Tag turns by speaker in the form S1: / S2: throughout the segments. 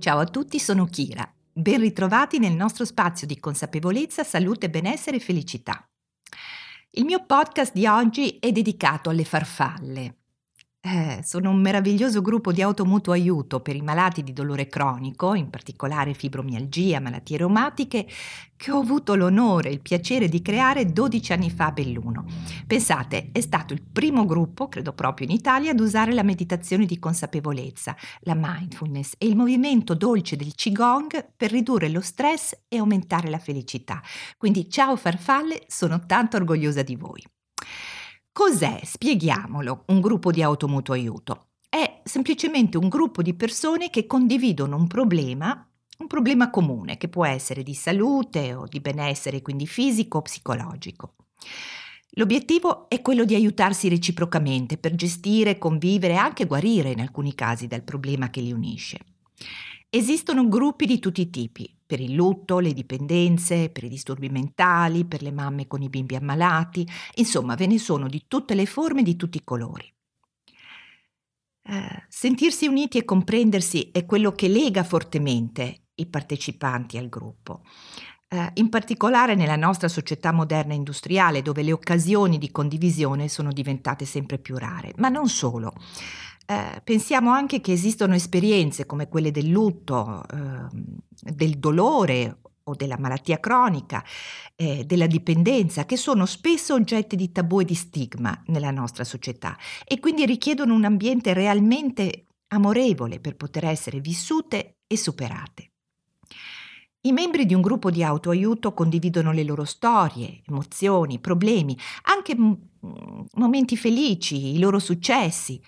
S1: Ciao a tutti, sono Kira. Ben ritrovati nel nostro spazio di consapevolezza, salute, benessere e felicità. Il mio podcast di oggi è dedicato alle farfalle, eh, sono un meraviglioso gruppo di automutuo aiuto per i malati di dolore cronico, in particolare fibromialgia, malattie reumatiche, che ho avuto l'onore e il piacere di creare 12 anni fa a Belluno. Pensate, è stato il primo gruppo, credo proprio in Italia, ad usare la meditazione di consapevolezza, la mindfulness e il movimento dolce del Qigong per ridurre lo stress e aumentare la felicità. Quindi ciao farfalle, sono tanto orgogliosa di voi. Cos'è, spieghiamolo, un gruppo di automutuo aiuto? È semplicemente un gruppo di persone che condividono un problema, un problema comune, che può essere di salute o di benessere, quindi fisico o psicologico. L'obiettivo è quello di aiutarsi reciprocamente per gestire, convivere e anche guarire in alcuni casi dal problema che li unisce. Esistono gruppi di tutti i tipi, per il lutto, le dipendenze, per i disturbi mentali, per le mamme con i bimbi ammalati, insomma ve ne sono di tutte le forme e di tutti i colori. Eh, sentirsi uniti e comprendersi è quello che lega fortemente i partecipanti al gruppo. Eh, in particolare nella nostra società moderna industriale, dove le occasioni di condivisione sono diventate sempre più rare, ma non solo. Eh, pensiamo anche che esistono esperienze come quelle del lutto, eh, del dolore o della malattia cronica, eh, della dipendenza, che sono spesso oggetti di tabù e di stigma nella nostra società e quindi richiedono un ambiente realmente amorevole per poter essere vissute e superate. I membri di un gruppo di autoaiuto condividono le loro storie, emozioni, problemi, anche momenti felici, i loro successi.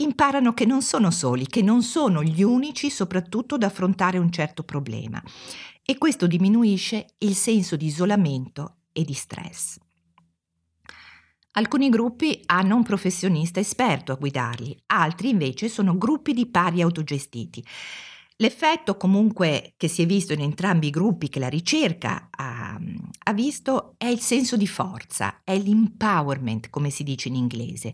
S1: Imparano che non sono soli, che non sono gli unici soprattutto ad affrontare un certo problema e questo diminuisce il senso di isolamento e di stress. Alcuni gruppi hanno un professionista esperto a guidarli, altri invece sono gruppi di pari autogestiti. L'effetto comunque che si è visto in entrambi i gruppi che la ricerca ha, ha, visto è il senso di forza, è l'empowerment come si dice in inglese.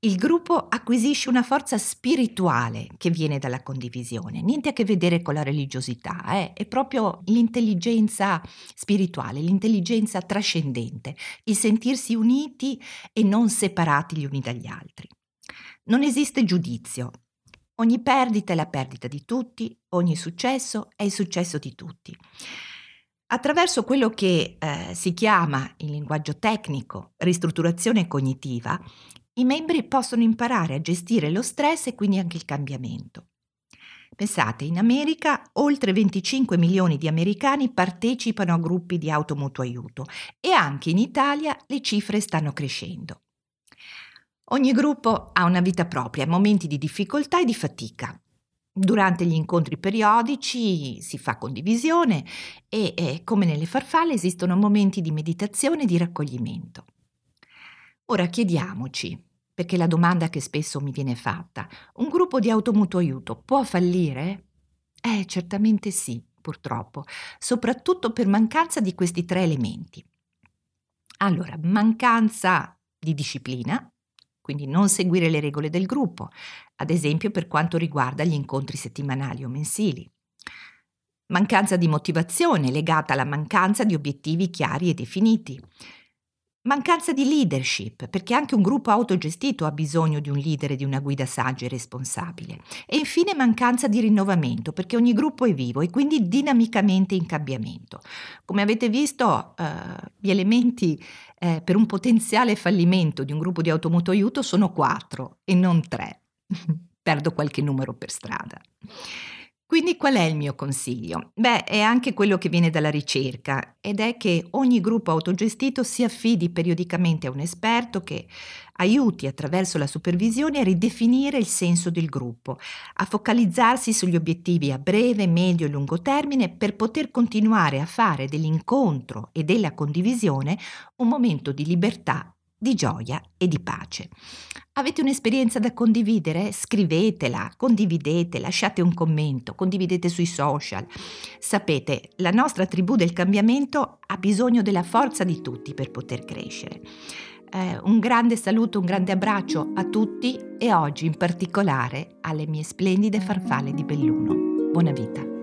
S1: Il gruppo acquisisce una forza spirituale che viene dalla condivisione, niente a che vedere con la religiosità, eh? è proprio l'intelligenza spirituale, l'intelligenza trascendente, il sentirsi uniti e non separati gli uni dagli altri. Non esiste giudizio, Ogni perdita è la perdita di tutti, ogni successo è il successo di tutti. Attraverso quello che eh, si chiama in linguaggio tecnico ristrutturazione cognitiva, i membri possono imparare a gestire lo stress e quindi anche il cambiamento. Pensate, in America oltre 25 milioni di americani partecipano a gruppi di automutuo aiuto e anche in Italia le cifre stanno crescendo. Ogni gruppo ha una vita propria, momenti di difficoltà e di fatica. Durante gli incontri periodici si fa condivisione e, e, come nelle farfalle, esistono momenti di meditazione e di raccoglimento. Ora chiediamoci, perché la domanda che spesso mi viene fatta, un gruppo di automutuo aiuto può fallire? Eh, certamente sì, purtroppo, soprattutto per mancanza di questi tre elementi. Allora, mancanza di disciplina, quindi non seguire le regole del gruppo, ad esempio per quanto riguarda gli incontri settimanali o mensili. Mancanza di motivazione legata alla mancanza di obiettivi chiari e definiti. Mancanza di leadership, perché anche un gruppo autogestito ha bisogno di un leader e di una guida saggia e responsabile. E infine mancanza di rinnovamento, perché ogni gruppo è vivo e quindi dinamicamente in cambiamento. Come avete visto, eh, gli elementi eh, per un potenziale fallimento di un gruppo di automoto aiuto sono quattro e non tre. Perdo qualche numero per strada. Quindi qual è il mio consiglio? Beh, è anche quello che viene dalla ricerca ed è che ogni gruppo autogestito si affidi periodicamente a un esperto che aiuti attraverso la supervisione a ridefinire il senso del gruppo, a focalizzarsi sugli obiettivi a breve, medio e lungo termine per poter continuare a fare dell'incontro e della condivisione un momento di libertà di gioia e di pace. Avete un'esperienza da condividere? Scrivetela, condividete, lasciate un commento, condividete sui social. Sapete, la nostra tribù del cambiamento ha bisogno della forza di tutti per poter crescere. Eh, un grande saluto, un grande abbraccio a tutti e oggi in particolare alle mie splendide farfalle di Belluno. Buona vita.